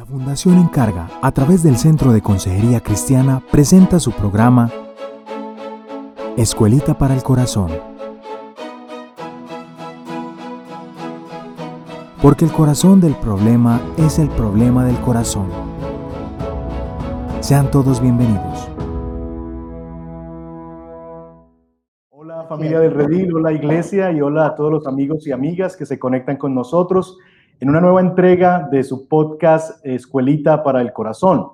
La Fundación Encarga, a través del Centro de Consejería Cristiana, presenta su programa Escuelita para el Corazón. Porque el corazón del problema es el problema del corazón. Sean todos bienvenidos. Hola familia del Redil, hola iglesia y hola a todos los amigos y amigas que se conectan con nosotros en una nueva entrega de su podcast Escuelita para el Corazón.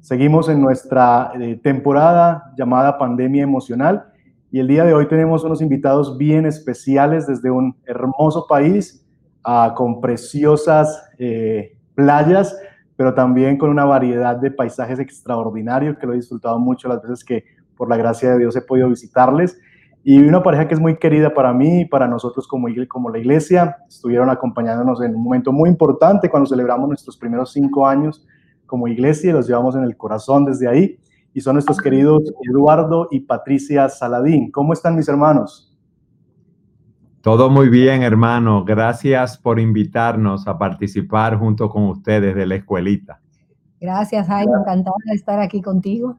Seguimos en nuestra eh, temporada llamada Pandemia Emocional y el día de hoy tenemos unos invitados bien especiales desde un hermoso país ah, con preciosas eh, playas, pero también con una variedad de paisajes extraordinarios que lo he disfrutado mucho las veces que por la gracia de Dios he podido visitarles y una pareja que es muy querida para mí y para nosotros como, como la iglesia. Estuvieron acompañándonos en un momento muy importante cuando celebramos nuestros primeros cinco años como iglesia y los llevamos en el corazón desde ahí. Y son nuestros queridos Eduardo y Patricia Saladín. ¿Cómo están mis hermanos? Todo muy bien, hermano. Gracias por invitarnos a participar junto con ustedes de la escuelita. Gracias, Jaime. Encantada de estar aquí contigo.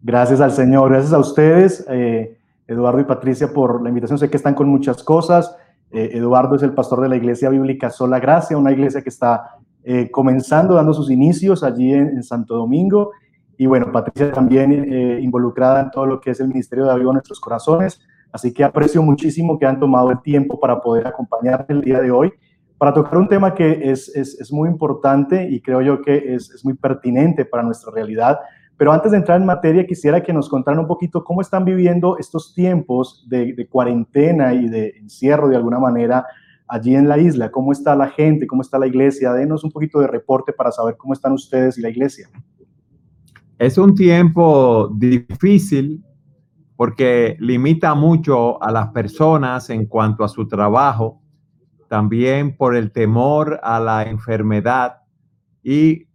Gracias al Señor, gracias a ustedes, eh, Eduardo y Patricia, por la invitación. Sé que están con muchas cosas. Eh, Eduardo es el pastor de la Iglesia Bíblica Sola Gracia, una iglesia que está eh, comenzando, dando sus inicios allí en, Santo Domingo. Y bueno, Patricia también involucrada en todo lo que es el Ministerio de Avivo en nuestros corazones. Así que aprecio muchísimo que han tomado el tiempo para poder acompañarte el día de hoy, para tocar un tema que es, es, es muy importante y creo yo que es, es muy pertinente para nuestra realidad pero antes de entrar en materia, quisiera que nos contaran un poquito cómo están viviendo estos tiempos de, cuarentena y de encierro de alguna manera allí en la isla. ¿Cómo está la gente? ¿Cómo está la iglesia? Denos un poquito de reporte para saber cómo están ustedes y la iglesia. Es un tiempo difícil porque limita mucho a las personas en cuanto a su trabajo, también por el temor a la enfermedad y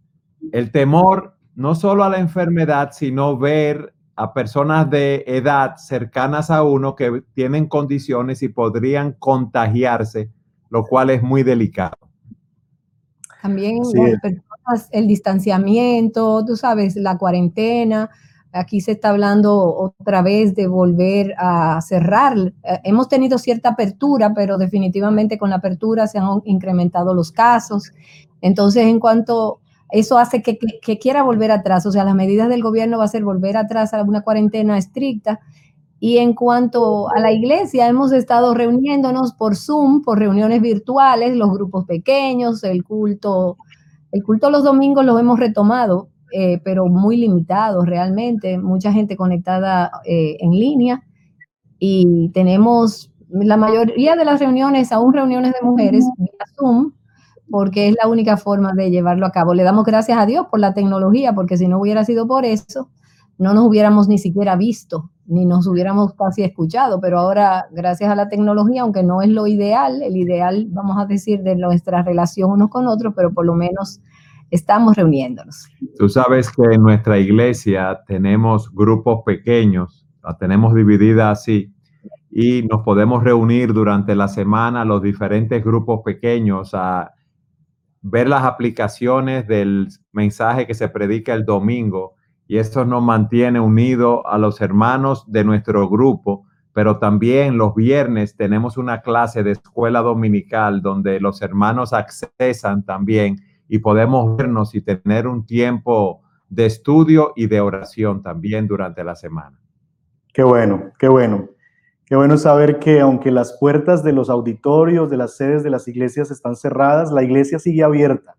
el temor no solo a la enfermedad, sino ver a personas de edad cercanas a uno que tienen condiciones y podrían contagiarse, lo cual es muy delicado. También el distanciamiento, tú sabes, la cuarentena. Aquí se está hablando otra vez de volver a cerrar. Eh, hemos tenido cierta apertura, pero definitivamente con la apertura se han incrementado los casos. Entonces, en cuanto eso hace que, quiera volver atrás. O sea, las medidas del gobierno va a ser volver atrás a una cuarentena estricta. Y en cuanto a la iglesia, hemos estado reuniéndonos por Zoom, por reuniones virtuales, los grupos pequeños, el culto. El culto los domingos lo hemos retomado, eh, pero muy limitado realmente. Mucha gente conectada eh, en línea. Y tenemos la mayoría de las reuniones, aún reuniones de mujeres, vía Zoom, porque es la única forma de llevarlo a cabo. Le damos gracias a Dios por la tecnología, porque si no hubiera sido por eso, no nos hubiéramos ni siquiera visto, ni nos hubiéramos casi escuchado, pero ahora, gracias a la tecnología, aunque no es lo ideal, el ideal, vamos a decir, de nuestra relación unos con otros, pero por lo menos estamos reuniéndonos. Tú sabes que en nuestra iglesia tenemos grupos pequeños, la tenemos dividida así, y nos podemos reunir durante la semana los diferentes grupos pequeños a ver las aplicaciones del mensaje que se predica el domingo y esto nos mantiene unidos a los hermanos de nuestro grupo, pero también los viernes tenemos una clase de escuela dominical donde los hermanos accesan también y podemos vernos y tener un tiempo de estudio y de oración también durante la semana. Qué bueno, qué bueno. Qué bueno saber que aunque las puertas de los auditorios, de las sedes de las iglesias están cerradas, la iglesia sigue abierta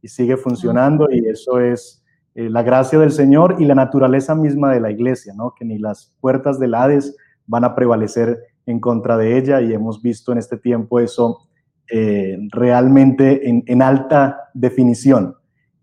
y sigue funcionando y eso es eh, la gracia del Señor y la naturaleza misma de la iglesia, ¿no? Que ni las puertas del Hades van a prevalecer en contra de ella y hemos visto en este tiempo eso eh, realmente en, alta definición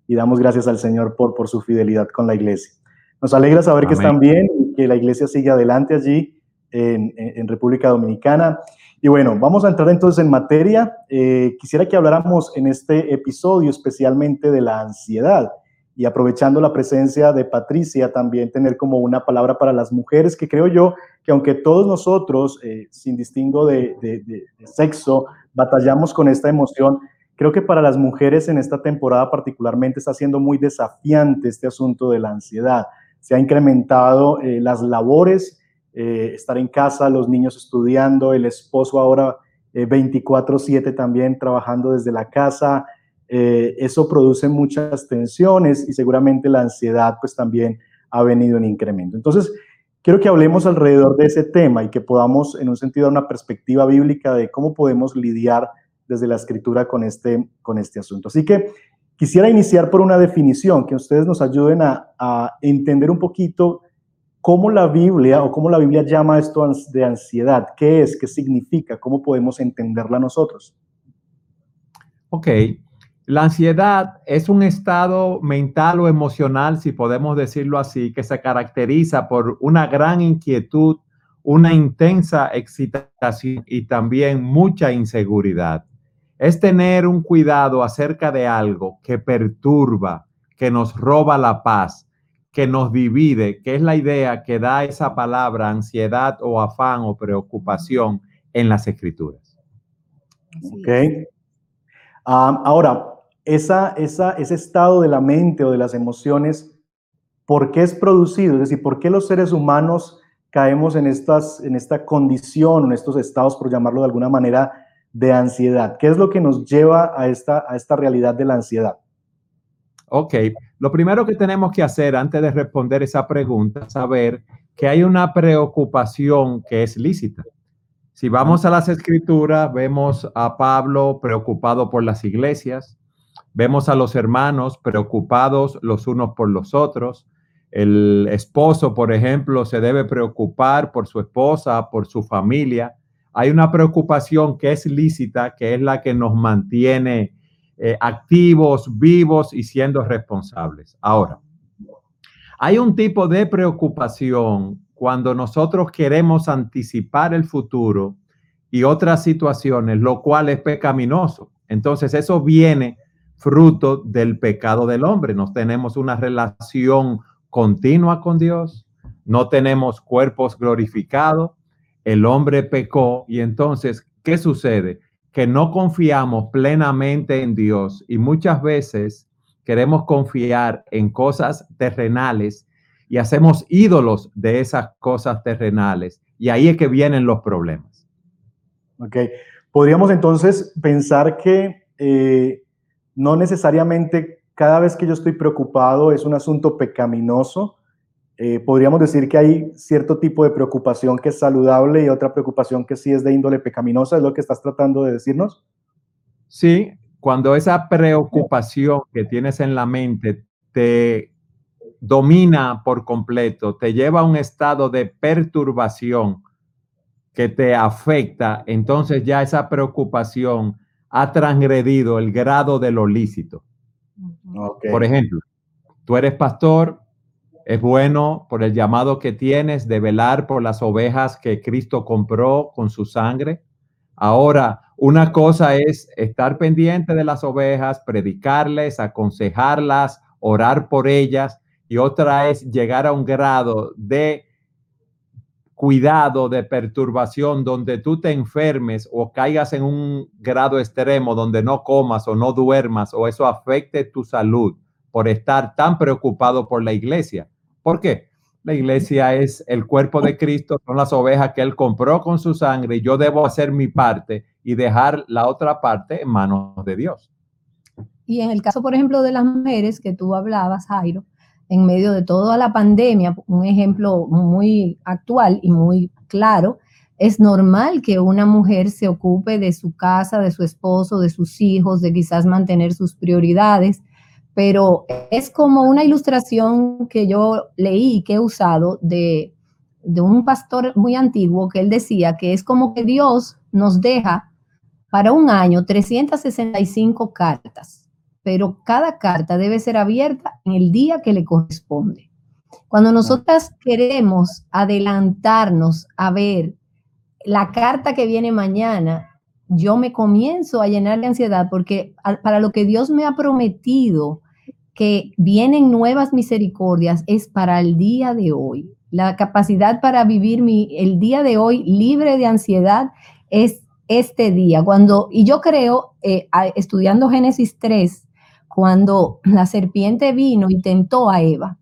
y damos gracias al Señor por, por su fidelidad con la iglesia. Nos alegra saber que están bien y que la iglesia sigue adelante allí en, República Dominicana. Y bueno, vamos a entrar entonces en materia. Eh, quisiera que habláramos en este episodio especialmente de la ansiedad y aprovechando la presencia de Patricia, también tener como una palabra para las mujeres, que creo yo que aunque todos nosotros, eh, sin distingo de, de, sexo, batallamos con esta emoción, creo que para las mujeres en esta temporada particularmente está siendo muy desafiante este asunto de la ansiedad. Se ha incrementado eh, las labores, eh, estar en casa, los niños estudiando, el esposo ahora 24/7 también trabajando desde la casa. eso produce muchas tensiones y seguramente la ansiedad pues también ha venido en incremento. Entonces, quiero que hablemos alrededor de ese tema y que podamos, en un sentido, dar una perspectiva bíblica de cómo podemos lidiar desde la escritura con este, con este asunto. Así que quisiera iniciar por una definición, que ustedes nos ayuden a, entender un poquito cómo la Biblia o cómo la Biblia llama esto de ansiedad, qué es, qué significa, cómo podemos entenderla nosotros. Ok, la ansiedad es un estado mental o emocional, si podemos decirlo así, que se caracteriza por una gran inquietud, una intensa excitación y también mucha inseguridad. Es tener un cuidado acerca de algo que perturba, que nos roba la paz, que nos divide, que es la idea que da esa palabra ansiedad o afán o preocupación en las escrituras. Ok. ahora, esa, esa, ese estado de la mente o de las emociones, ¿por qué es producido? Es decir, ¿por qué los seres humanos caemos en, estas, en esta condición, en estos estados, por llamarlo de alguna manera, de ansiedad. ¿Qué es lo que nos lleva a esta, a esta realidad de la ansiedad? Ok, lo primero que tenemos que hacer antes de responder esa pregunta es saber que hay una preocupación que es lícita. Si vamos a las escrituras, vemos a Pablo preocupado por las iglesias, vemos a los hermanos preocupados los unos por los otros. El esposo, por ejemplo, se debe preocupar por su esposa, por su familia hay una preocupación que es lícita, que es la que nos mantiene eh, activos, vivos y siendo responsables. Ahora, hay un tipo de preocupación cuando nosotros queremos anticipar el futuro y otras situaciones, lo cual es pecaminoso. Entonces, eso viene fruto del pecado del hombre. No tenemos una relación continua con Dios, no tenemos cuerpos glorificados, el hombre pecó y entonces, ¿qué sucede? Que no confiamos plenamente en Dios y muchas veces queremos confiar en cosas terrenales y hacemos ídolos de esas cosas terrenales. Y ahí es que vienen los problemas. Ok. Podríamos entonces pensar que eh, no necesariamente cada vez que yo estoy preocupado es un asunto pecaminoso, eh, podríamos decir que hay cierto tipo de preocupación que es saludable y otra preocupación que sí es de índole pecaminosa, ¿es lo que estás tratando de decirnos? Sí, cuando esa preocupación que tienes en la mente te domina por completo, te lleva a un estado de perturbación que te afecta, entonces ya esa preocupación ha transgredido el grado de lo lícito. Por ejemplo, tú eres pastor, es bueno por el llamado que tienes de velar por las ovejas que Cristo compró con su sangre. Ahora, una cosa es estar pendiente de las ovejas, predicarles, aconsejarlas, orar por ellas, y otra es llegar a un grado de cuidado, de perturbación, donde tú te enfermes o caigas en un grado extremo donde no comas o no duermas o eso afecte tu salud por estar tan preocupado por la iglesia. ¿Por qué? La iglesia es el cuerpo de Cristo, son las ovejas que Él compró con su sangre y yo debo hacer mi parte y dejar la otra parte en manos de Dios. Y en el caso, por ejemplo, de las mujeres que tú hablabas, Jairo, en medio de toda la pandemia, un ejemplo muy actual y muy claro, es normal que una mujer se ocupe de su casa, de su esposo, de sus hijos, de quizás mantener sus prioridades pero es como una ilustración que yo leí y que he usado de, un pastor muy antiguo que él decía que es como que Dios nos deja para un año 365 cartas, pero cada carta debe ser abierta en el día que le corresponde. Cuando nosotras queremos adelantarnos a ver la carta que viene mañana, yo me comienzo a llenar de ansiedad porque para lo que Dios me ha prometido, que vienen nuevas misericordias es para el día de hoy. La capacidad para vivir mi, el día de hoy libre de ansiedad es este día, cuando, y yo creo, eh, estudiando Génesis 3, cuando la serpiente vino y tentó a Eva,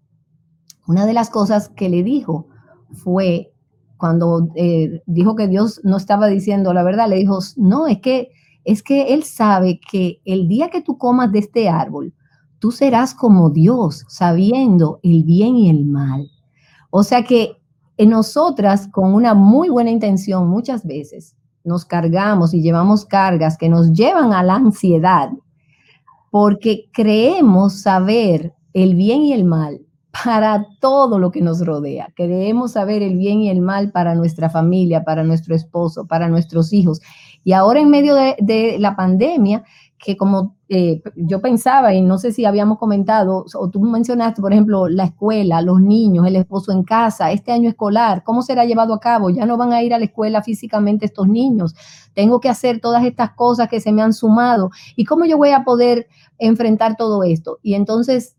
una de las cosas que le dijo fue, cuando eh, dijo que Dios no estaba diciendo la verdad, le dijo, no, es que, es que Él sabe que el día que tú comas de este árbol, tú serás como Dios, sabiendo el bien y el mal. O sea que en nosotras, con una muy buena intención, muchas veces nos cargamos y llevamos cargas que nos llevan a la ansiedad, porque creemos saber el bien y el mal para todo lo que nos rodea. Queremos saber el bien y el mal para nuestra familia, para nuestro esposo, para nuestros hijos. Y ahora en medio de, de la pandemia, que como eh, yo pensaba, y no sé si habíamos comentado, o tú mencionaste, por ejemplo, la escuela, los niños, el esposo en casa, este año escolar, ¿cómo será llevado a cabo? Ya no van a ir a la escuela físicamente estos niños. Tengo que hacer todas estas cosas que se me han sumado. ¿Y cómo yo voy a poder enfrentar todo esto? Y entonces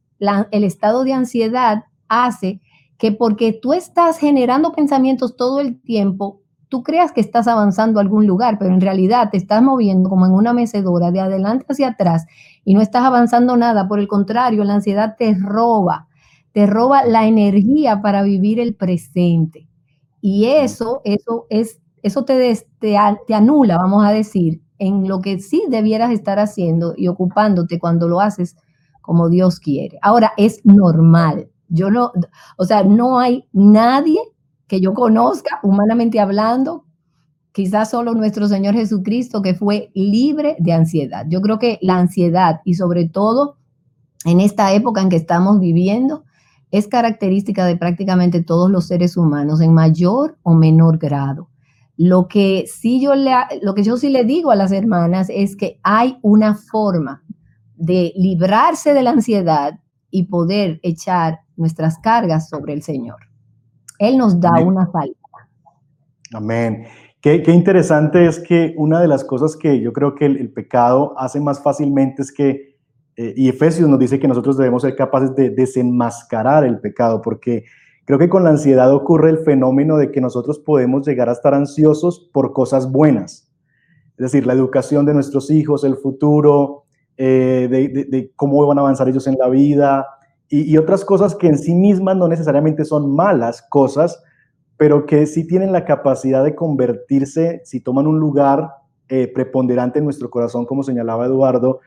el estado de ansiedad hace que porque tú estás generando pensamientos todo el tiempo, tú creas que estás avanzando a algún lugar, pero en realidad te estás moviendo como en una mecedora de adelante hacia atrás y no estás avanzando nada. Por el contrario, la ansiedad te roba, te roba la energía para vivir el presente. Y eso, eso es, eso te, te, te anula, vamos a decir, en lo que sí debieras estar haciendo y ocupándote cuando lo haces como Dios quiere. Ahora, es normal. Yo no, o sea, no hay nadie que yo conozca, humanamente hablando, quizás solo nuestro Señor Jesucristo, que fue libre de ansiedad. Yo creo que la ansiedad y sobre todo en esta época en que estamos viviendo, es característica de prácticamente todos los seres humanos en mayor o menor grado. Lo que sí yo lo que yo sí le digo a las hermanas es que hay una forma de librarse de la ansiedad y poder echar nuestras cargas sobre el Señor. Él nos da una salida. Amén. Qué, interesante es que una de las cosas que yo creo que el, pecado hace más fácilmente es que, eh, y Efesios nos dice que nosotros debemos ser capaces de desenmascarar el pecado, porque creo que con la ansiedad ocurre el fenómeno de que nosotros podemos llegar a estar ansiosos por cosas buenas. Es decir, la educación de nuestros hijos, el futuro, eh, de cómo van a avanzar ellos en la vida, y, otras cosas que en sí mismas no necesariamente son malas cosas, pero que sí tienen la capacidad de convertirse, si toman un lugar eh, preponderante en nuestro corazón, como señalaba Eduardo,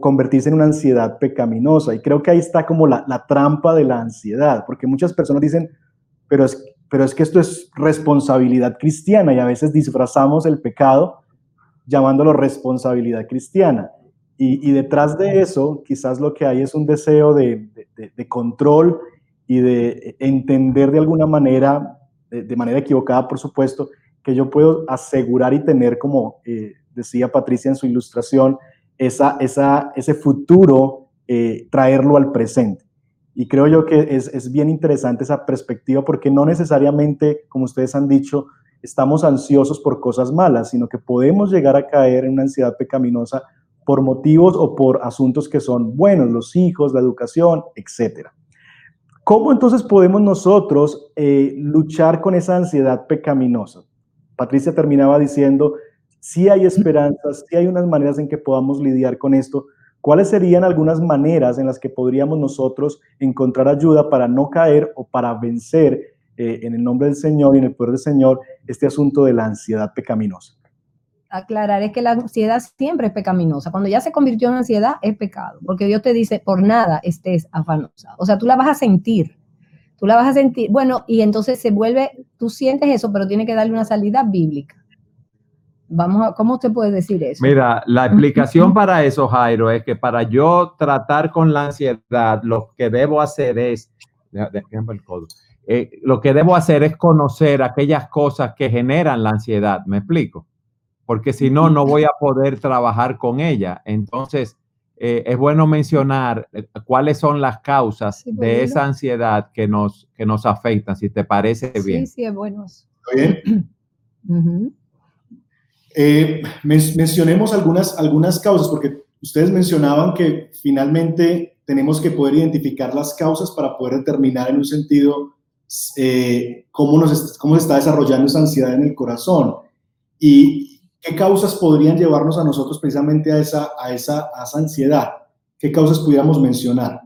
convertirse en una ansiedad pecaminosa. Y creo que ahí está como la, la trampa de la ansiedad, porque muchas personas dicen, pero es, pero es que esto es responsabilidad cristiana y a veces disfrazamos el pecado llamándolo responsabilidad cristiana. Y, detrás de eso, quizás lo que hay es un deseo de, control y de entender de alguna manera, de, manera equivocada, por supuesto, que yo puedo asegurar y tener, como eh, decía Patricia en su ilustración, esa, esa, ese futuro, eh, traerlo al presente. Y creo yo que es, es bien interesante esa perspectiva porque no necesariamente, como ustedes han dicho, estamos ansiosos por cosas malas, sino que podemos llegar a caer en una ansiedad pecaminosa por motivos o por asuntos que son buenos, los hijos, la educación, etc. ¿Cómo entonces podemos nosotros eh, luchar con esa ansiedad pecaminosa? Patricia terminaba diciendo, si hay esperanzas, si hay unas maneras en que podamos lidiar con esto. ¿Cuáles serían algunas maneras en las que podríamos nosotros encontrar ayuda para no caer o para vencer eh, en el nombre del Señor y en el poder del Señor este asunto de la ansiedad pecaminosa? Aclarar es que la ansiedad siempre es pecaminosa. Cuando ya se convirtió en ansiedad, es pecado, porque Dios te dice, por nada estés afanosa. O sea, tú la vas a sentir, tú la vas a sentir. Bueno, y entonces se vuelve, tú sientes eso, pero tiene que darle una salida bíblica. Vamos a, ¿cómo usted puede decir eso? Mira, la explicación para eso, Jairo, es que para yo tratar con la ansiedad, lo que debo hacer es, eh, lo que debo hacer es conocer aquellas cosas que generan la ansiedad. ¿Me explico? Porque si no, no voy a poder trabajar con ella. Entonces, eh, es bueno mencionar eh, cuáles son las causas de esa ansiedad que nos, que nos afectan, si te parece bien. Sí, sí, es bueno. bien? Eh, mencionemos algunas, algunas causas, porque ustedes mencionaban que finalmente tenemos que poder identificar las causas para poder determinar en un sentido cómo, nos, cómo se está desarrollando esa ansiedad en el corazón. Y, ¿qué causas podrían llevarnos a nosotros precisamente a esa, a esa, a esa ansiedad? ¿Qué causas pudiéramos mencionar?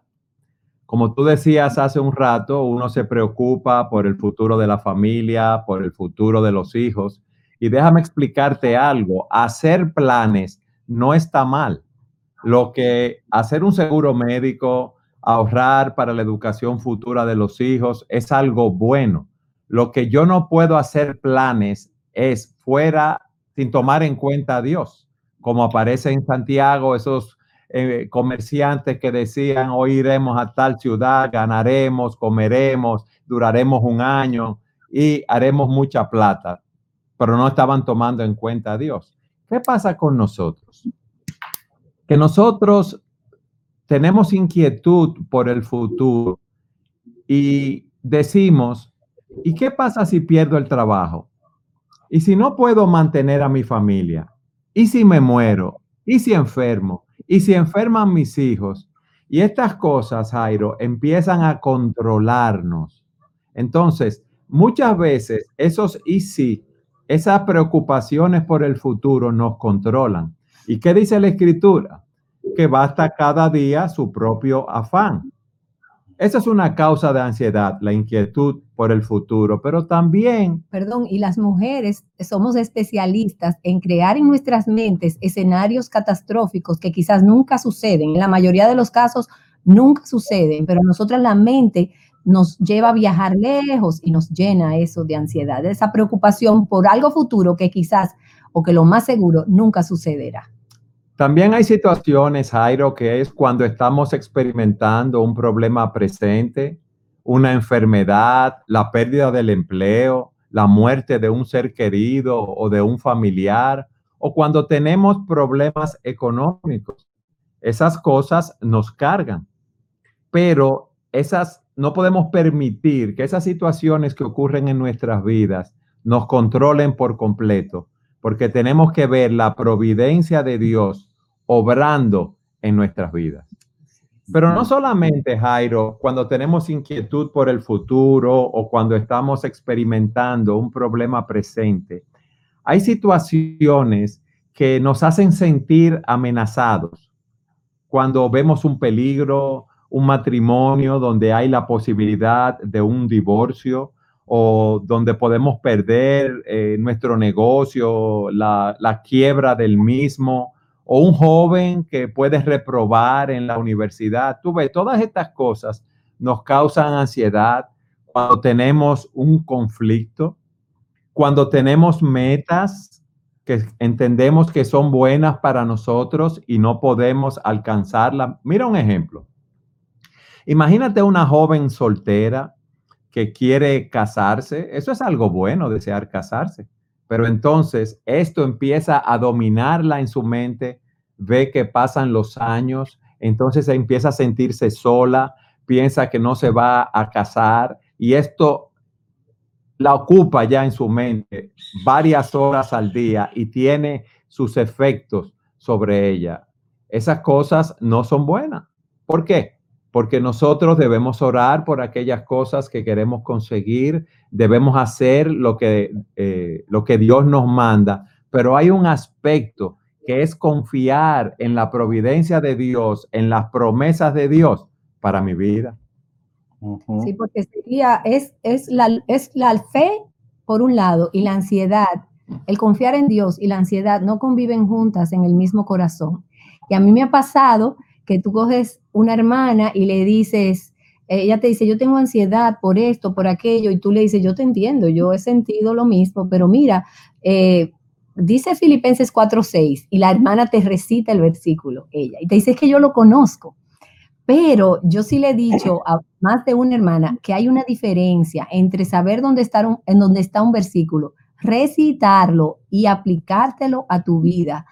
Como tú decías hace un rato, uno se preocupa por el futuro de la familia, por el futuro de los hijos. Y déjame explicarte algo, hacer planes no está mal. Lo que hacer un seguro médico, ahorrar para la educación futura de los hijos es algo bueno. Lo que yo no puedo hacer planes es fuera sin tomar en cuenta a Dios, como aparece en Santiago, esos eh, comerciantes que decían, hoy iremos a tal ciudad, ganaremos, comeremos, duraremos un año y haremos mucha plata, pero no estaban tomando en cuenta a Dios. ¿Qué pasa con nosotros? Que nosotros tenemos inquietud por el futuro y decimos, ¿y qué pasa si pierdo el trabajo? ¿Y si no puedo mantener a mi familia? ¿Y si me muero? ¿Y si enfermo? ¿Y si enferman mis hijos? Y estas cosas, Jairo, empiezan a controlarnos. Entonces, muchas veces esos y si, esas preocupaciones por el futuro nos controlan. ¿Y qué dice la escritura? Que basta cada día su propio afán. Esa es una causa de ansiedad, la inquietud por el futuro, pero también... Perdón, y las mujeres somos especialistas en crear en nuestras mentes escenarios catastróficos que quizás nunca suceden. En la mayoría de los casos nunca suceden, pero nosotras la mente nos lleva a viajar lejos y nos llena eso de ansiedad, de esa preocupación por algo futuro que quizás o que lo más seguro nunca sucederá. También hay situaciones, Jairo, que es cuando estamos experimentando un problema presente, una enfermedad, la pérdida del empleo, la muerte de un ser querido o de un familiar, o cuando tenemos problemas económicos. Esas cosas nos cargan, pero esas no podemos permitir que esas situaciones que ocurren en nuestras vidas nos controlen por completo, porque tenemos que ver la providencia de Dios obrando en nuestras vidas. Pero no solamente, Jairo, cuando tenemos inquietud por el futuro o cuando estamos experimentando un problema presente, hay situaciones que nos hacen sentir amenazados. Cuando vemos un peligro, un matrimonio donde hay la posibilidad de un divorcio o donde podemos perder eh, nuestro negocio, la, la quiebra del mismo, o un joven que puede reprobar en la universidad. Tú ves, todas estas cosas nos causan ansiedad cuando tenemos un conflicto, cuando tenemos metas que entendemos que son buenas para nosotros y no podemos alcanzarlas. Mira un ejemplo. Imagínate una joven soltera que quiere casarse. Eso es algo bueno, desear casarse. Pero entonces esto empieza a dominarla en su mente, ve que pasan los años, entonces empieza a sentirse sola, piensa que no se va a casar y esto la ocupa ya en su mente varias horas al día y tiene sus efectos sobre ella. Esas cosas no son buenas. ¿Por qué? Porque nosotros debemos orar por aquellas cosas que queremos conseguir, debemos hacer lo que, eh, lo que Dios nos manda, pero hay un aspecto que es confiar en la providencia de Dios, en las promesas de Dios para mi vida. Sí, porque sería, es, es, la, es la fe por un lado y la ansiedad, el confiar en Dios y la ansiedad no conviven juntas en el mismo corazón. Y a mí me ha pasado que tú coges una hermana y le dices, ella te dice, yo tengo ansiedad por esto, por aquello, y tú le dices, yo te entiendo, yo he sentido lo mismo, pero mira, eh, dice Filipenses 4:6 y la hermana te recita el versículo, ella, y te dice, es que yo lo conozco. Pero yo sí le he dicho a más de una hermana que hay una diferencia entre saber dónde está un, en dónde está un versículo, recitarlo y aplicártelo a tu vida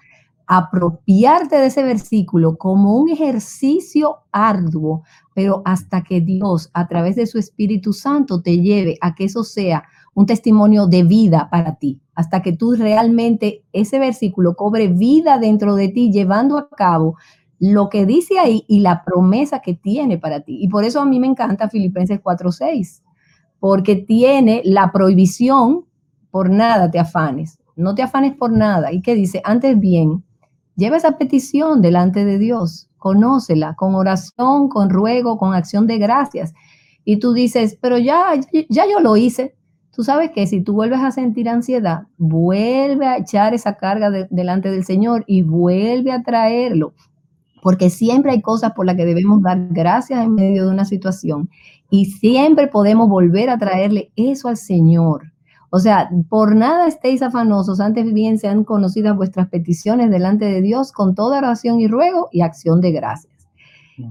apropiarte de ese versículo como un ejercicio arduo, pero hasta que Dios a través de su Espíritu Santo te lleve a que eso sea un testimonio de vida para ti, hasta que tú realmente ese versículo cobre vida dentro de ti, llevando a cabo lo que dice ahí y la promesa que tiene para ti. Y por eso a mí me encanta Filipenses 4:6, porque tiene la prohibición, por nada te afanes, no te afanes por nada. ¿Y qué dice? Antes bien, lleva esa petición delante de Dios, conócela con oración, con ruego, con acción de gracias. Y tú dices, pero ya, ya yo lo hice. Tú sabes que si tú vuelves a sentir ansiedad, vuelve a echar esa carga delante del Señor y vuelve a traerlo. Porque siempre hay cosas por las que debemos dar gracias en medio de una situación. Y siempre podemos volver a traerle eso al Señor. O sea, por nada estéis afanosos, antes bien sean conocidas vuestras peticiones delante de Dios con toda oración y ruego y acción de gracias.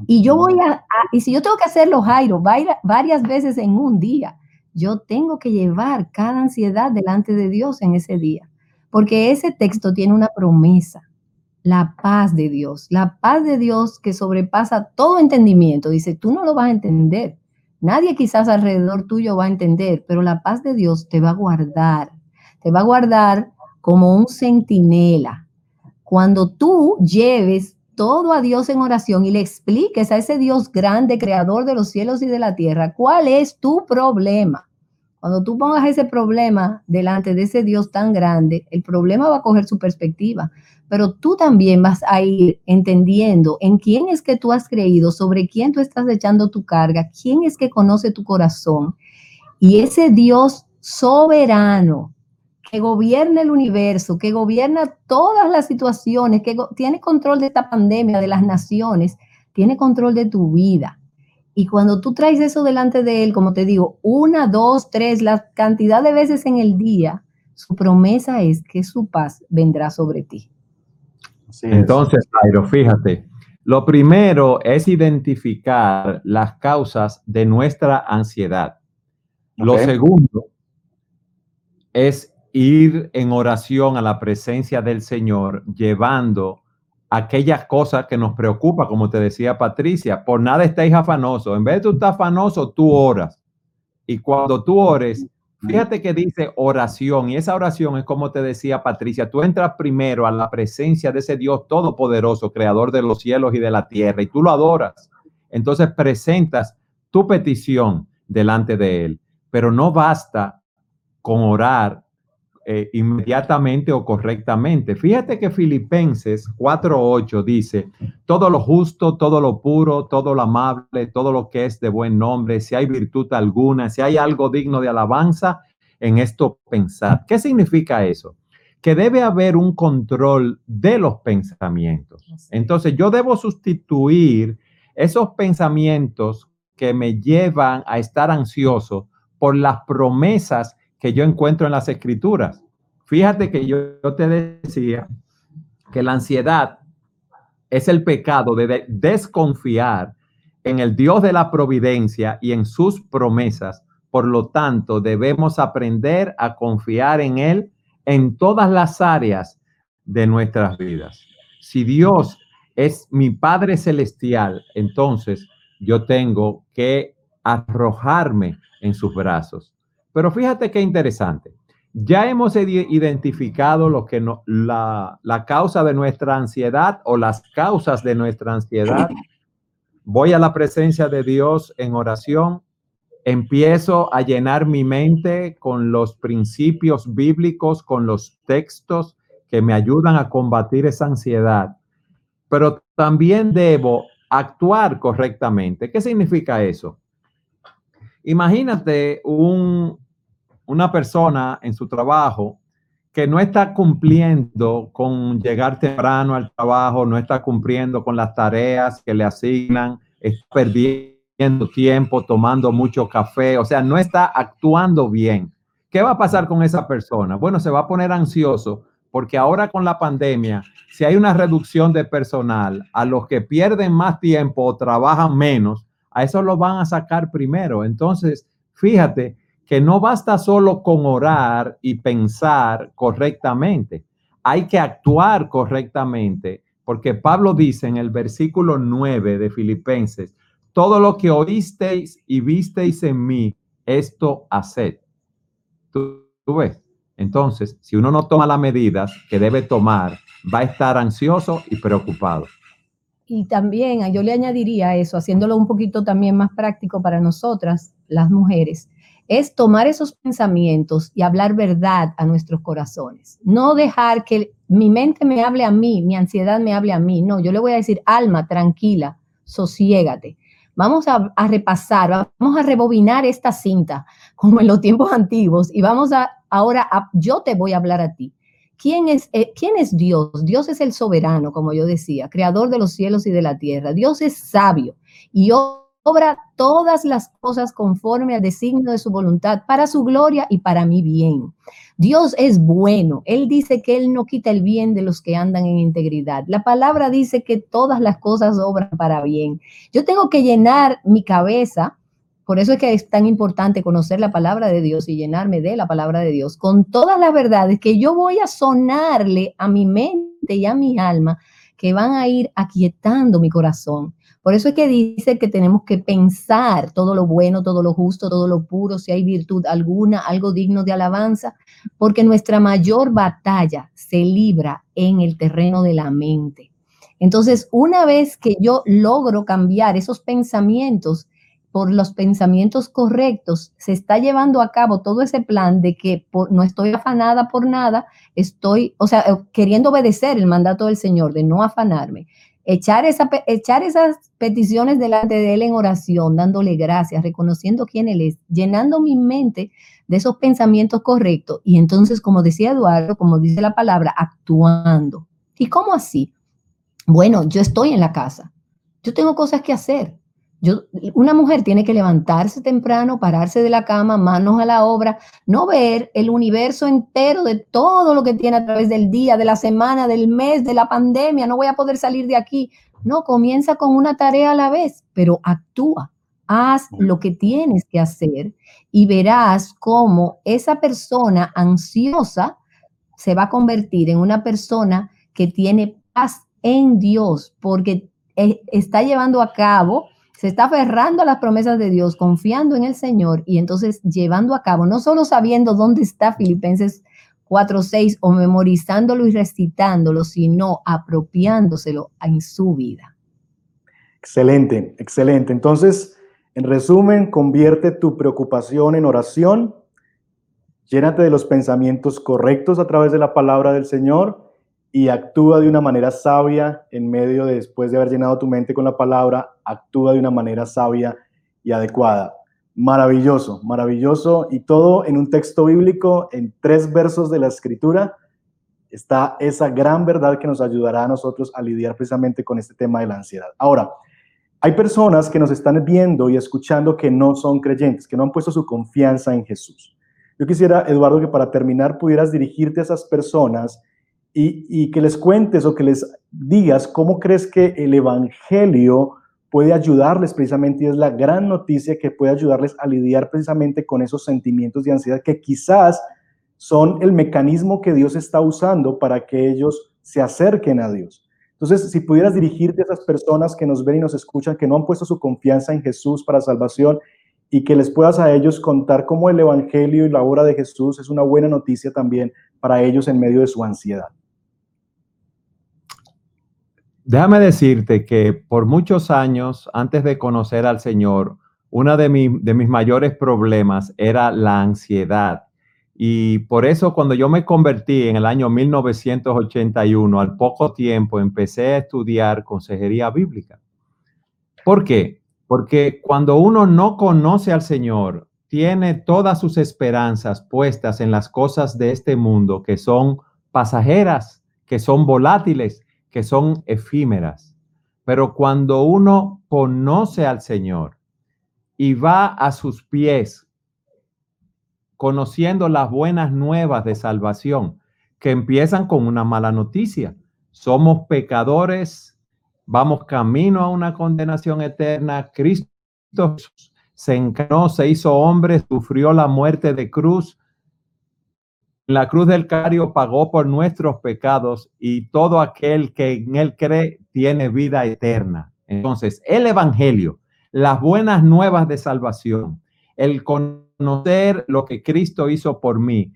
Y yo voy a, y si yo tengo que hacerlo, Jairo, varias veces en un día, yo tengo que llevar cada ansiedad delante de Dios en ese día, porque ese texto tiene una promesa, la paz de Dios, la paz de Dios que sobrepasa todo entendimiento. Dice, tú no lo vas a entender, Nadie quizás alrededor tuyo va a entender, pero la paz de Dios te va a guardar. Te va a guardar como un centinela. Cuando tú lleves todo a Dios en oración y le expliques a ese Dios grande, creador de los cielos y de la tierra, cuál es tu problema. Cuando tú pongas ese problema delante de ese Dios tan grande, el problema va a coger su perspectiva pero tú también vas a ir entendiendo en quién es que tú has creído, sobre quién tú estás echando tu carga, quién es que conoce tu corazón. Y ese Dios soberano que gobierna el universo, que gobierna todas las situaciones, que tiene control de esta pandemia, de las naciones, tiene control de tu vida. Y cuando tú traes eso delante de Él, como te digo, una, dos, tres, la cantidad de veces en el día, su promesa es que su paz vendrá sobre ti. Entonces, Jairo, fíjate, lo primero es identificar las causas de nuestra ansiedad. Lo segundo es ir en oración a la presencia del Señor, llevando aquellas cosas que nos preocupan, como te decía Patricia, por nada estéis afanosos. En vez de tú estar afanoso, tú oras. Y cuando tú ores, Fíjate que dice oración y esa oración es como te decía Patricia, tú entras primero a la presencia de ese Dios todopoderoso, creador de los cielos y de la tierra, y tú lo adoras. Entonces presentas tu petición delante de Él, pero no basta con orar eh, inmediatamente o correctamente. Fíjate que Filipenses 4.8 dice, todo lo justo, todo lo puro, todo lo amable, todo lo que es de buen nombre, si hay virtud alguna, si hay algo digno de alabanza, en esto pensar. ¿Qué significa eso? Que debe haber un control de los pensamientos. Entonces yo debo sustituir esos pensamientos que me llevan a estar ansioso por las promesas que yo encuentro en las escrituras. Fíjate que yo, te decía que la ansiedad es el pecado de desconfiar en el Dios de la providencia y en sus promesas. Por lo tanto, debemos aprender a confiar en Él en todas las áreas de nuestras vidas. Si Dios es mi Padre Celestial, entonces yo tengo que arrojarme en sus brazos. Pero fíjate qué interesante. Ya hemos identificado lo que no, la, la causa de nuestra ansiedad o las causas de nuestra ansiedad. Voy a la presencia de Dios en oración, empiezo a llenar mi mente con los principios bíblicos, con los textos que me ayudan a combatir esa ansiedad. Pero también debo actuar correctamente. ¿Qué significa eso? Imagínate un, una persona en su trabajo que no está cumpliendo con llegar temprano al trabajo, no está cumpliendo con las tareas que le asignan, está perdiendo tiempo, tomando mucho café, o sea, no está actuando bien. ¿Qué va a pasar con esa persona? Bueno, se va a poner ansioso porque ahora con la pandemia, si hay una reducción de personal, a los que pierden más tiempo o trabajan menos, a eso lo van a sacar primero. Entonces, fíjate que no basta solo con orar y pensar correctamente, hay que actuar correctamente, porque Pablo dice en el versículo 9 de Filipenses, todo lo que oísteis y visteis en mí, esto haced. ¿Tú, tú ves? Entonces, si uno no toma las medidas que debe tomar, va a estar ansioso y preocupado. Y también yo le añadiría eso, haciéndolo un poquito también más práctico para nosotras, las mujeres, es tomar esos pensamientos y hablar verdad a nuestros corazones. No dejar que mi mente me hable a mí, mi ansiedad me hable a mí. No, yo le voy a decir, alma, tranquila, sosiégate. Vamos a, repasar, vamos a rebobinar esta cinta como en los tiempos antiguos y vamos a, ahora, yo te voy a hablar a ti. ¿Quién es, eh, ¿Quién es Dios? Dios es el soberano, como yo decía, creador de los cielos y de la tierra. Dios es sabio y obra todas las cosas conforme al designio de su voluntad, para su gloria y para mi bien. Dios es bueno. Él dice que Él no quita el bien de los que andan en integridad. La palabra dice que todas las cosas obran para bien. Yo tengo que llenar mi cabeza. Por eso es que es tan importante conocer la palabra de Dios y llenarme de la palabra de Dios con todas las verdades que yo voy a sonarle a mi mente y a mi alma que van a ir aquietando mi corazón por eso es que dice que tenemos que pensar todo lo bueno, todo lo justo, todo lo puro, si hay virtud alguna, algo digno de alabanza, porque nuestra mayor batalla se libra en el terreno de la mente. Entonces, una vez que yo logro cambiar esos pensamientos por los pensamientos correctos, se está llevando a cabo todo ese plan de que no estoy afanada por nada, estoy, o sea, queriendo obedecer el mandato del Señor de no afanarme echar, echar esas peticiones delante de Él en oración, dándole gracias, reconociendo quién Él es, llenando mi mente de esos pensamientos correctos y entonces, como decía Eduardo, como dice la palabra, actuando. ¿Y cómo así? Bueno, yo estoy en la casa, yo tengo cosas que hacer, una mujer tiene que levantarse temprano, pararse de la cama, manos a la obra, no ver el universo entero de todo lo que tiene a través del día, de la semana, del mes, de la pandemia, no voy a poder salir de aquí. No, comienza con una tarea a la vez, pero actúa, haz lo que tienes que hacer y verás cómo esa persona ansiosa se va a convertir en una persona que tiene paz en Dios, porque eh, está llevando a cabo se está aferrando a las promesas de Dios, confiando en el Señor y entonces llevando a cabo, no solo sabiendo dónde está Filipenses 4.6 o memorizándolo y recitándolo, sino apropiándoselo en su vida. Excelente, excelente. Entonces, en resumen, convierte tu preocupación en oración, llénate de los pensamientos correctos a través de la palabra del Señor y actúa de una manera sabia en medio de después de haber llenado tu mente con la palabra, actúa de una manera sabia y adecuada. Maravilloso, maravilloso. Y todo en un texto bíblico, en tres versos de la escritura, está esa gran verdad que nos ayudará a nosotros a lidiar precisamente con este tema de la ansiedad. Ahora, hay personas que nos están viendo y escuchando que no son creyentes, que no han puesto su confianza en Jesús. Yo quisiera, Eduardo, que para terminar pudieras dirigirte a esas personas y, que les cuentes o que les digas cómo crees que el Evangelio puede ayudarles precisamente y es la gran noticia que puede ayudarles a lidiar precisamente con esos sentimientos de ansiedad que quizás son el mecanismo que Dios está usando para que ellos se acerquen a Dios. Entonces, si pudieras dirigirte a esas personas que nos ven y nos escuchan, que no han puesto su confianza en Jesús para salvación y que les puedas a ellos contar cómo el Evangelio y la obra de Jesús es una buena noticia también para ellos en medio de su ansiedad. Déjame decirte que por muchos años, antes de conocer al Señor, uno de, de mis mayores problemas era la ansiedad. Y por eso cuando yo me convertí en el año 1981, al poco tiempo empecé a estudiar consejería bíblica. ¿Por qué? Porque cuando uno no conoce al Señor, tiene todas sus esperanzas puestas en las cosas de este mundo que son pasajeras, que son volátiles, que son efímeras. Pero cuando uno conoce al Señor y va a sus pies, conociendo las buenas nuevas de salvación, que empiezan con una mala noticia. Somos pecadores, vamos camino a una condenación eterna. Cristo se encarnó, se hizo hombre, sufrió la muerte de cruz, la cruz del Cario pagó por nuestros pecados y todo aquel que en él cree tiene vida eterna. Entonces, el Evangelio, las buenas nuevas de salvación, el conocer lo que Cristo hizo por mí,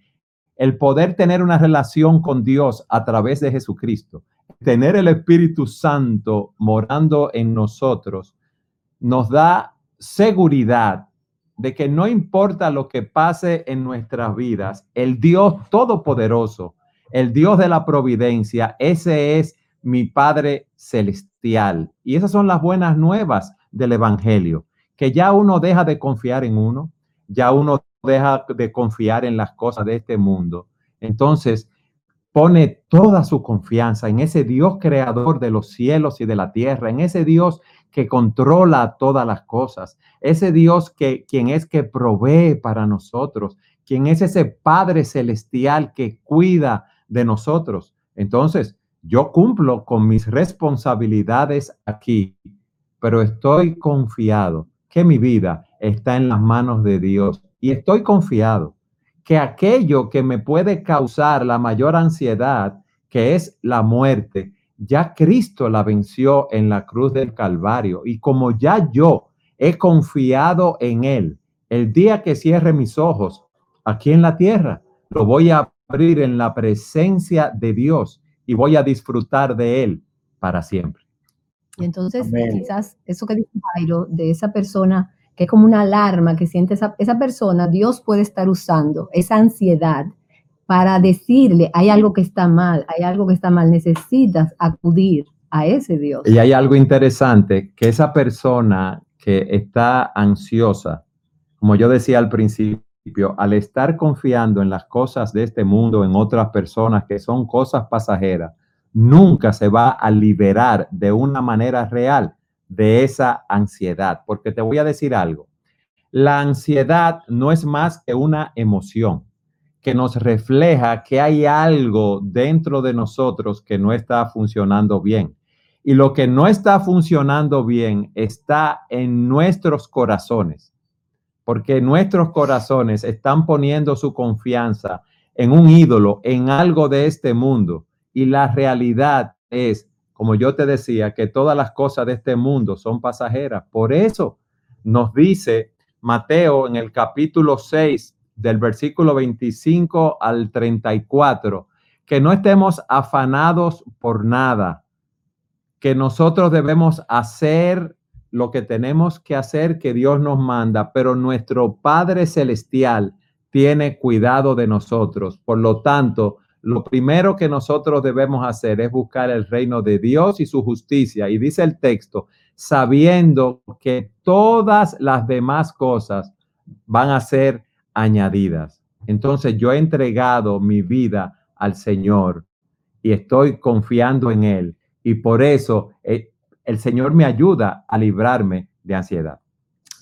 el poder tener una relación con Dios a través de Jesucristo, tener el Espíritu Santo morando en nosotros, nos da seguridad de que no importa lo que pase en nuestras vidas, el Dios Todopoderoso, el Dios de la providencia, ese es mi Padre Celestial. Y esas son las buenas nuevas del Evangelio, que ya uno deja de confiar en uno, ya uno deja de confiar en las cosas de este mundo. Entonces, pone toda su confianza en ese Dios creador de los cielos y de la tierra, en ese Dios que controla todas las cosas, ese Dios que quien es que provee para nosotros, quien es ese Padre celestial que cuida de nosotros. Entonces, yo cumplo con mis responsabilidades aquí, pero estoy confiado que mi vida está en las manos de Dios y estoy confiado que aquello que me puede causar la mayor ansiedad, que es la muerte, ya Cristo la venció en la cruz del Calvario. Y como ya yo he confiado en Él, el día que cierre mis ojos aquí en la tierra, lo voy a abrir en la presencia de Dios y voy a disfrutar de Él para siempre. Y entonces, quizás eso que dice Jairo, de esa persona que es como una alarma que siente esa, esa persona, Dios puede estar usando esa ansiedad para decirle, hay algo que está mal, hay algo que está mal, necesitas acudir a ese Dios. Y hay algo interesante, que esa persona que está ansiosa, como yo decía al principio, al estar confiando en las cosas de este mundo, en otras personas que son cosas pasajeras, nunca se va a liberar de una manera real de esa ansiedad. Porque te voy a decir algo, la ansiedad no es más que una emoción que nos refleja que hay algo dentro de nosotros que no está funcionando bien. Y lo que no está funcionando bien está en nuestros corazones, porque nuestros corazones están poniendo su confianza en un ídolo, en algo de este mundo. Y la realidad es, como yo te decía, que todas las cosas de este mundo son pasajeras. Por eso nos dice Mateo en el capítulo 6, del versículo 25 al 34, que no estemos afanados por nada, que nosotros debemos hacer lo que tenemos que hacer que Dios nos manda, pero nuestro Padre Celestial tiene cuidado de nosotros. Por lo tanto, lo primero que nosotros debemos hacer es buscar el reino de Dios y su justicia. Y dice el texto, sabiendo que todas las demás cosas van a ser añadidas. Entonces yo he entregado mi vida al Señor y estoy confiando en Él. Y por eso eh, el Señor me ayuda a librarme de ansiedad.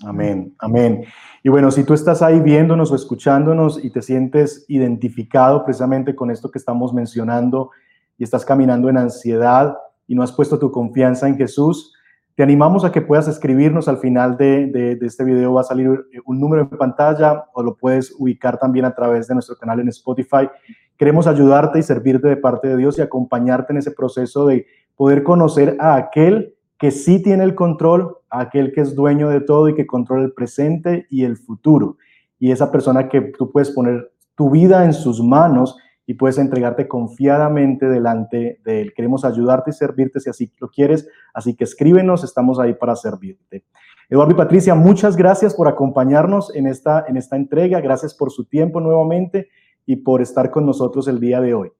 Amén, amén. Y bueno, si tú estás ahí viéndonos o escuchándonos y te sientes identificado precisamente con esto que estamos mencionando y estás caminando en ansiedad y no has puesto tu confianza en Jesús, te animamos a que puedas escribirnos al final de, este video. Va a salir eh, un número en pantalla o lo puedes ubicar también a través de nuestro canal en Spotify. Queremos ayudarte y servirte de parte de Dios y acompañarte en ese proceso de poder conocer a aquel que sí tiene el control, aquel que es dueño de todo y que controla el presente y el futuro. Y esa persona que tú puedes poner tu vida en sus manos y puedes entregarte confiadamente delante de Él. Queremos ayudarte y servirte si así lo quieres, así que escríbenos, estamos ahí para servirte. Eduardo y Patricia, muchas gracias por acompañarnos en esta, en esta entrega, gracias por su tiempo nuevamente y por estar con nosotros el día de hoy.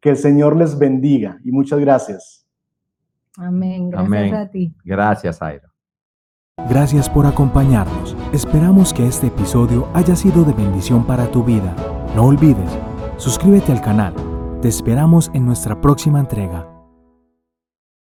Que el Señor les bendiga y muchas gracias. Amén, gracias a ti. Gracias, Airo. Gracias por acompañarnos. Esperamos que este episodio haya sido de bendición para tu vida. No olvides Suscríbete al canal. Te esperamos en nuestra próxima entrega.